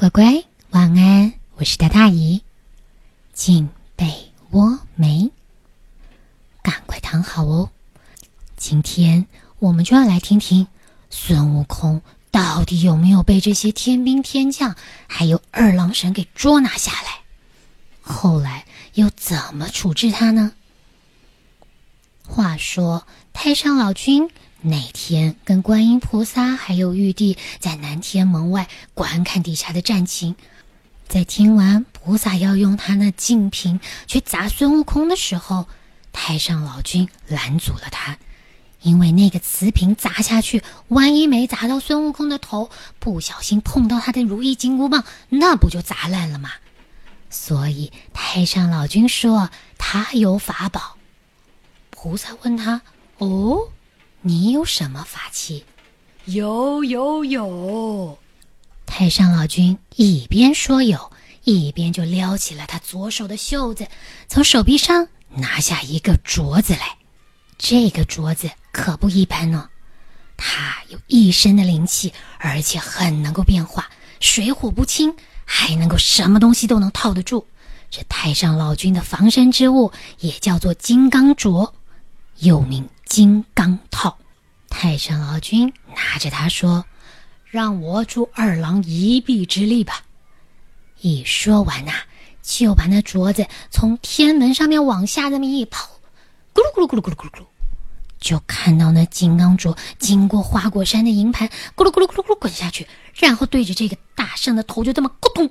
乖乖，晚安！我是大大姨，进被窝没？赶快躺好哦。今天我们就要来听听孙悟空到底有没有被这些天兵天将还有二郎神给捉拿下来，后来又怎么处置他呢？话说太上老君。那天跟观音菩萨还有玉帝在南天门外观看地下的战情，在听完菩萨要用他那净瓶去砸孙悟空的时候，太上老君拦阻了他，因为那个瓷瓶砸下去，万一没砸到孙悟空的头，不小心碰到他的如意金箍棒，那不就砸烂了吗？所以太上老君说他有法宝。菩萨问他：“哦？”你有什么法器？有有有！太上老君一边说有，一边就撩起了他左手的袖子，从手臂上拿下一个镯子来。这个镯子可不一般哦，它有一身的灵气，而且很能够变化，水火不侵，还能够什么东西都能套得住。这太上老君的防身之物也叫做金刚镯，又名。金刚套，太上老君拿着它说：“让我助二郎一臂之力吧。”一说完呐，就把那镯子从天门上面往下这么一抛，咕噜咕噜咕噜咕噜咕噜咕噜，就看到那金刚镯经过花果山的营盘，咕噜咕噜咕噜咕噜滚下去，然后对着这个大圣的头就这么咕咚，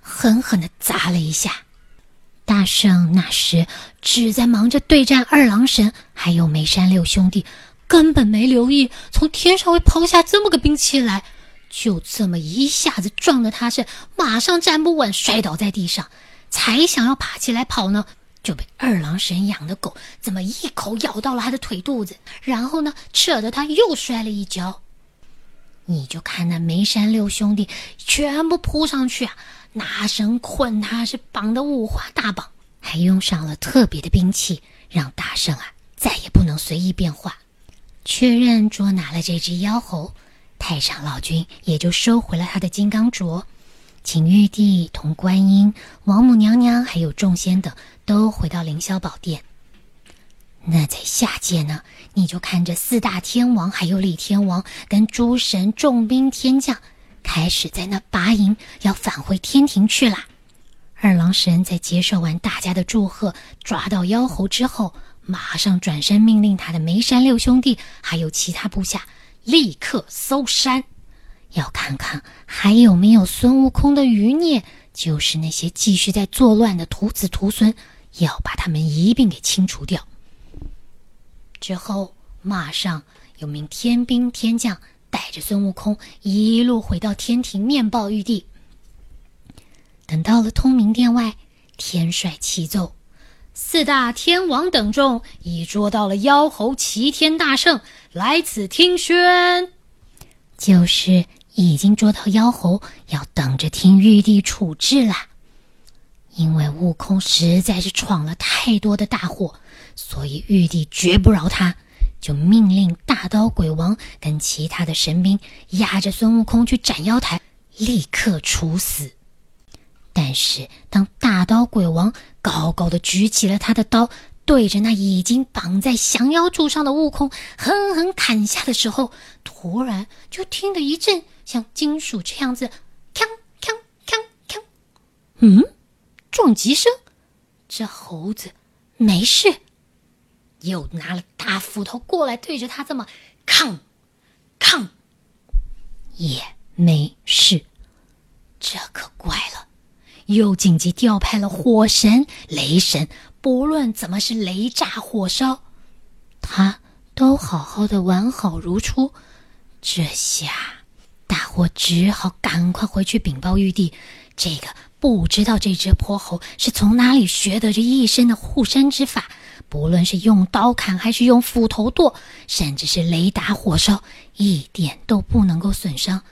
狠狠的砸了一下。大圣那时只在忙着对战二郎神，还有梅山六兄弟，根本没留意从天上会抛下这么个兵器来，就这么一下子撞得他是马上站不稳，摔倒在地上。才想要爬起来跑呢，就被二郎神养的狗这么一口咬到了他的腿肚子，然后呢，扯得他又摔了一跤。你就看那梅山六兄弟全部扑上去啊！拿绳捆他，是绑的五花大绑，还用上了特别的兵器，让大圣啊再也不能随意变化。确认捉拿了这只妖猴，太上老君也就收回了他的金刚镯，请玉帝同观音、王母娘娘还有众仙等都回到凌霄宝殿。那在下界呢，你就看着四大天王还有李天王跟诸神重兵天将。开始在那拔营，要返回天庭去了。二郎神在接受完大家的祝贺，抓到妖猴之后，马上转身命令他的梅山六兄弟还有其他部下立刻搜山，要看看还有没有孙悟空的余孽，就是那些继续在作乱的徒子徒孙，要把他们一并给清除掉。之后，马上有名天兵天将。带着孙悟空一路回到天庭面报玉帝。等到了通明殿外，天帅启奏：四大天王等众已捉到了妖猴齐天大圣，来此听宣。就是已经捉到妖猴，要等着听玉帝处置啦。因为悟空实在是闯了太多的大祸，所以玉帝绝不饶他。就命令大刀鬼王跟其他的神兵压着孙悟空去斩妖台，立刻处死。但是当大刀鬼王高高的举起了他的刀，对着那已经绑在降妖柱上的悟空狠狠砍下的时候，突然就听得一阵像金属这样子“锵锵锵锵”，嗯，撞击声。这猴子没事。又拿了大斧头过来，对着他这么抗，抗，也没事。这可怪了，又紧急调派了火神、雷神，不论怎么是雷炸火烧，他都好好的完好如初。这下大伙只好赶快回去禀报玉帝。这个不知道这只泼猴是从哪里学得这一身的护身之法。不论是用刀砍，还是用斧头剁，甚至是雷打火烧，一点都不能够损伤。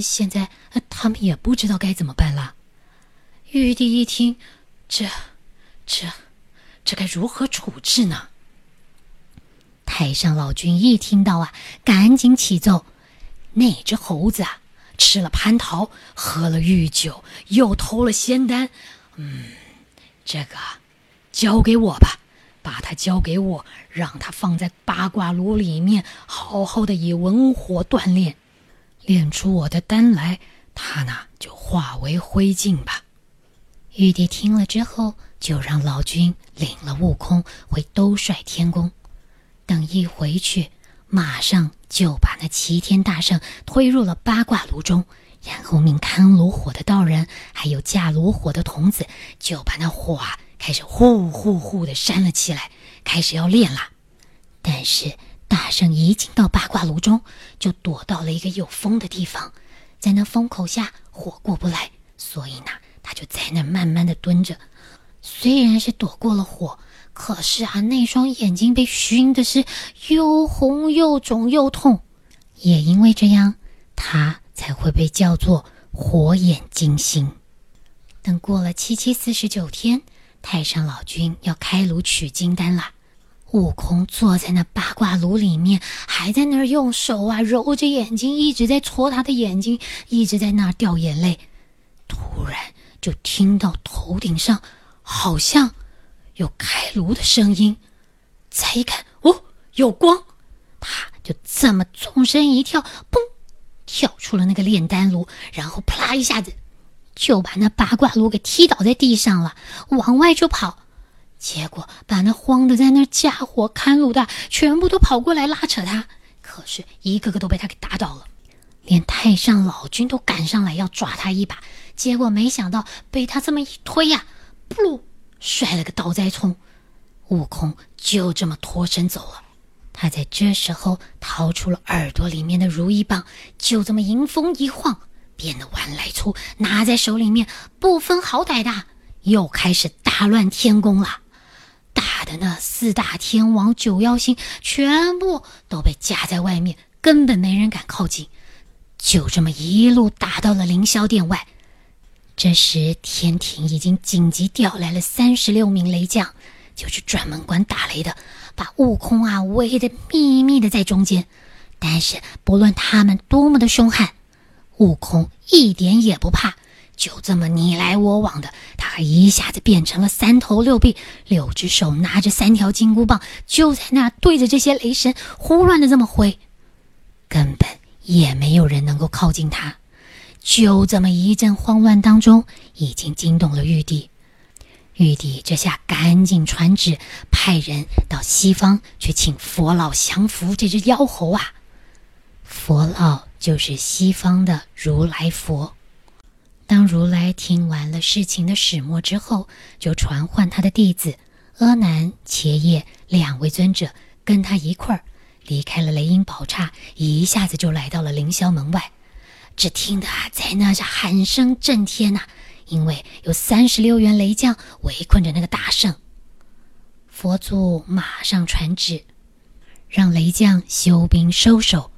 现在他们也不知道该怎么办了。玉帝一听，这、这、这该如何处置呢？太上老君一听到啊，赶紧启奏：那只猴子啊，吃了蟠桃，喝了御酒，又偷了仙丹。嗯，这个交给我吧，把它交给我，让它放在八卦炉里面，好好的以文火锻炼，炼出我的丹来，它呢就化为灰烬吧。玉帝听了之后，就让老君领了悟空回兜率天宫。等一回去，马上就把那齐天大圣推入了八卦炉中，然后命看炉火的道人，还有架炉火的童子，就把那火啊开始呼呼呼的扇了起来，开始要炼了。但是大圣一进到八卦炉中，就躲到了一个有风的地方，在那风口下火过不来，所以呢。他就在那慢慢的蹲着，虽然是躲过了火，可是啊，那双眼睛被熏的是又红又肿又痛，也因为这样，他才会被叫做火眼金睛。等过了七七四十九天，太上老君要开炉取金丹了，悟空坐在那八卦炉里面，还在那儿用手啊揉着眼睛，一直在搓他的眼睛，一直在那儿掉眼泪，突然。就听到头顶上好像有开炉的声音，再一看，哦，有光，他就这么纵身一跳，砰，跳出了那个炼丹炉，然后啪一下子就把那八卦炉给踢倒在地上了，往外就跑，结果把那慌的在那架火看炉的全部都跑过来拉扯他，可是一个个都被他给打倒了，连太上老君都赶上来要抓他一把。结果没想到被他这么一推呀，噗，摔了个倒栽葱，悟空就这么脱身走了。他在这时候掏出了耳朵里面的如意棒，就这么迎风一晃，变得弯来粗，拿在手里面不分好歹的，又开始大乱天宫了。打的那四大天王九妖星全部都被夹在外面，根本没人敢靠近。就这么一路打到了凌霄殿外。这时，天庭已经紧急调来了三十六名雷将，就是专门管打雷的，把悟空啊围得密密的在中间。但是，不论他们多么的凶悍，悟空一点也不怕，就这么你来我往的，他一下子变成了三头六臂，六只手拿着三条金箍棒，就在那对着这些雷神胡乱的这么挥，根本也没有人能够靠近他。就这么一阵慌乱当中，已经惊动了玉帝。玉帝这下赶紧传旨，派人到西方去请佛老降服这只妖猴啊。佛老就是西方的如来佛。当如来听完了事情的始末之后，就传唤他的弟子阿难、伽叶两位尊者，跟他一块儿离开了雷音宝刹，一下子就来到了凌霄门外。只听得在那是喊声震天呐，因为有三十六员雷将围困着那个大圣。佛祖马上传旨，让雷将休兵收手，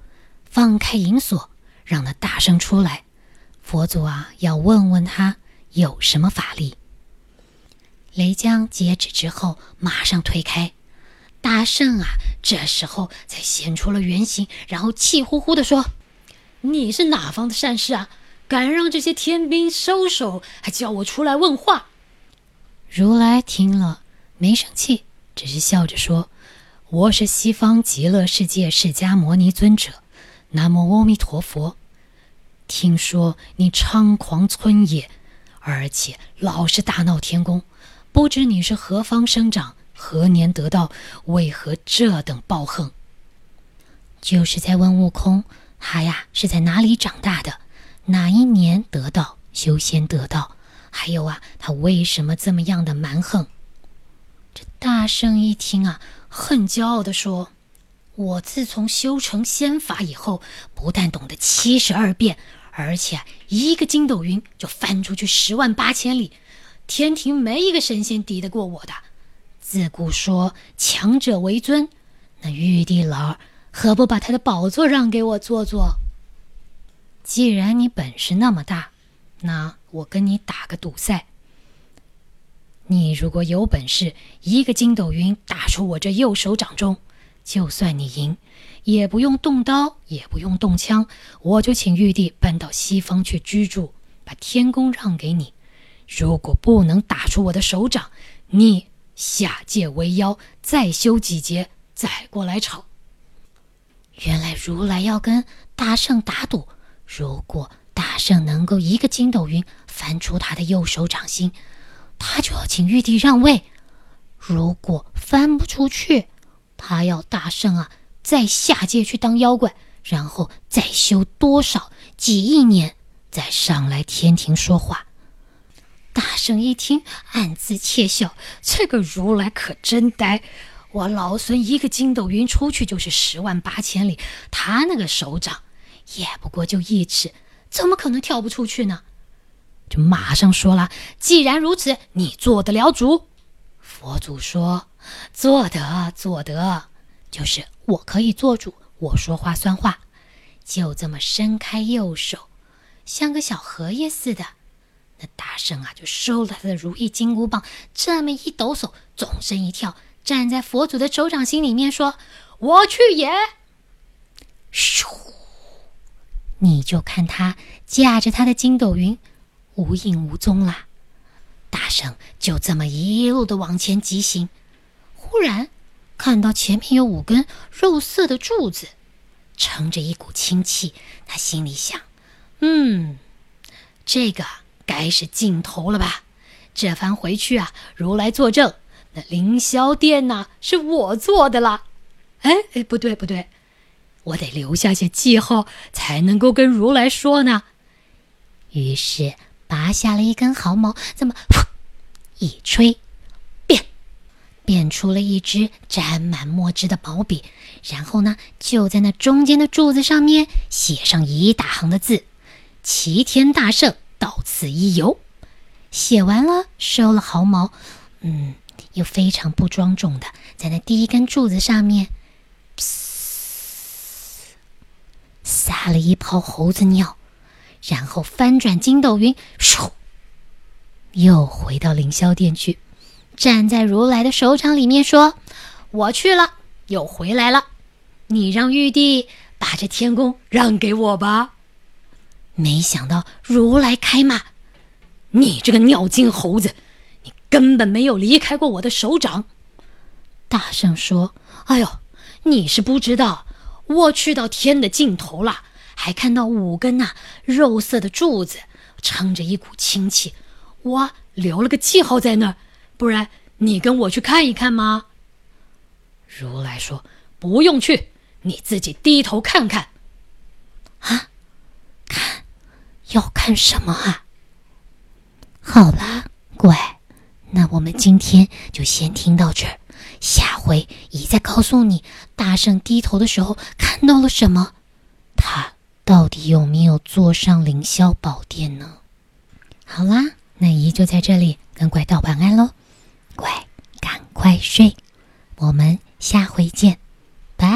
放开银锁，让那大圣出来。佛祖啊，要问问他有什么法力。雷将接旨之后，马上推开大圣啊，这时候才显出了原形，然后气呼呼的说。你是哪方的善士啊？敢让这些天兵收手，还叫我出来问话？如来听了没生气，只是笑着说：“我是西方极乐世界释迦牟尼尊者，南无阿弥陀佛。听说你猖狂村野，而且老是大闹天宫，不知你是何方生长，何年得道，为何这等暴横？”就是在问悟空。他呀是在哪里长大的？哪一年得道修仙得道？还有啊，他为什么这么样的蛮横？这大圣一听啊，很骄傲的说：“我自从修成仙法以后，不但懂得七十二变，而且一个筋斗云就翻出去十万八千里，天庭没一个神仙敌得过我的。自古说强者为尊，那玉帝老儿。”何不把他的宝座让给我坐坐？既然你本事那么大，那我跟你打个赌赛。你如果有本事，一个筋斗云打出我这右手掌中，就算你赢；也不用动刀，也不用动枪，我就请玉帝搬到西方去居住，把天宫让给你。如果不能打出我的手掌，你下界为妖，再修几劫，再过来吵。原来如来要跟大圣打赌，如果大圣能够一个筋斗云翻出他的右手掌心，他就要请玉帝让位；如果翻不出去，他要大圣啊再下界去当妖怪，然后再修多少几亿年，再上来天庭说话。大圣一听，暗自窃笑：这个如来可真呆。我老孙一个筋斗云出去就是十万八千里，他那个手掌也不过就一尺，怎么可能跳不出去呢？就马上说了：“既然如此，你做得了主？”佛祖说：“做得，做得，就是我可以做主，我说话算话。”就这么伸开右手，像个小荷叶似的，那大圣啊就收了他的如意金箍棒，这么一抖手，纵身一跳。站在佛祖的手掌心里面说：“我去也。”咻，你就看他驾着他的筋斗云，无影无踪了。大圣就这么一路的往前疾行，忽然看到前面有五根肉色的柱子，撑着一股清气。他心里想：“嗯，这个该是尽头了吧？这番回去啊，如来作证。”那凌霄殿呐，是我做的啦。哎哎，不对不对，我得留下些记号，才能够跟如来说呢。于是拔下了一根毫毛，这么噗一吹，变变出了一支沾满墨汁的毛笔，然后呢，就在那中间的柱子上面写上一大行的字：“齐天大圣到此一游。”写完了，收了毫毛，嗯。又非常不庄重的，在那第一根柱子上面，撒了一泡猴子尿，然后翻转筋斗云，咻，又回到凌霄殿去，站在如来的手掌里面说：“我去了，又回来了，你让玉帝把这天宫让给我吧。”没想到如来开骂：“你这个尿精猴子！”根本没有离开过我的手掌。大圣说：“哎呦，你是不知道，我去到天的尽头了，还看到五根呐肉色的柱子，撑着一股清气，我留了个记号在那儿。不然你跟我去看一看吗？”如来说：“不用去，你自己低头看看。”啊，看，要看什么啊？好了，乖。那我们今天就先听到这儿，下回姨再告诉你，大圣低头的时候看到了什么，他到底有没有坐上凌霄宝殿呢？好啦，那姨就在这里跟乖道晚安喽，乖，赶快睡，我们下回见。拜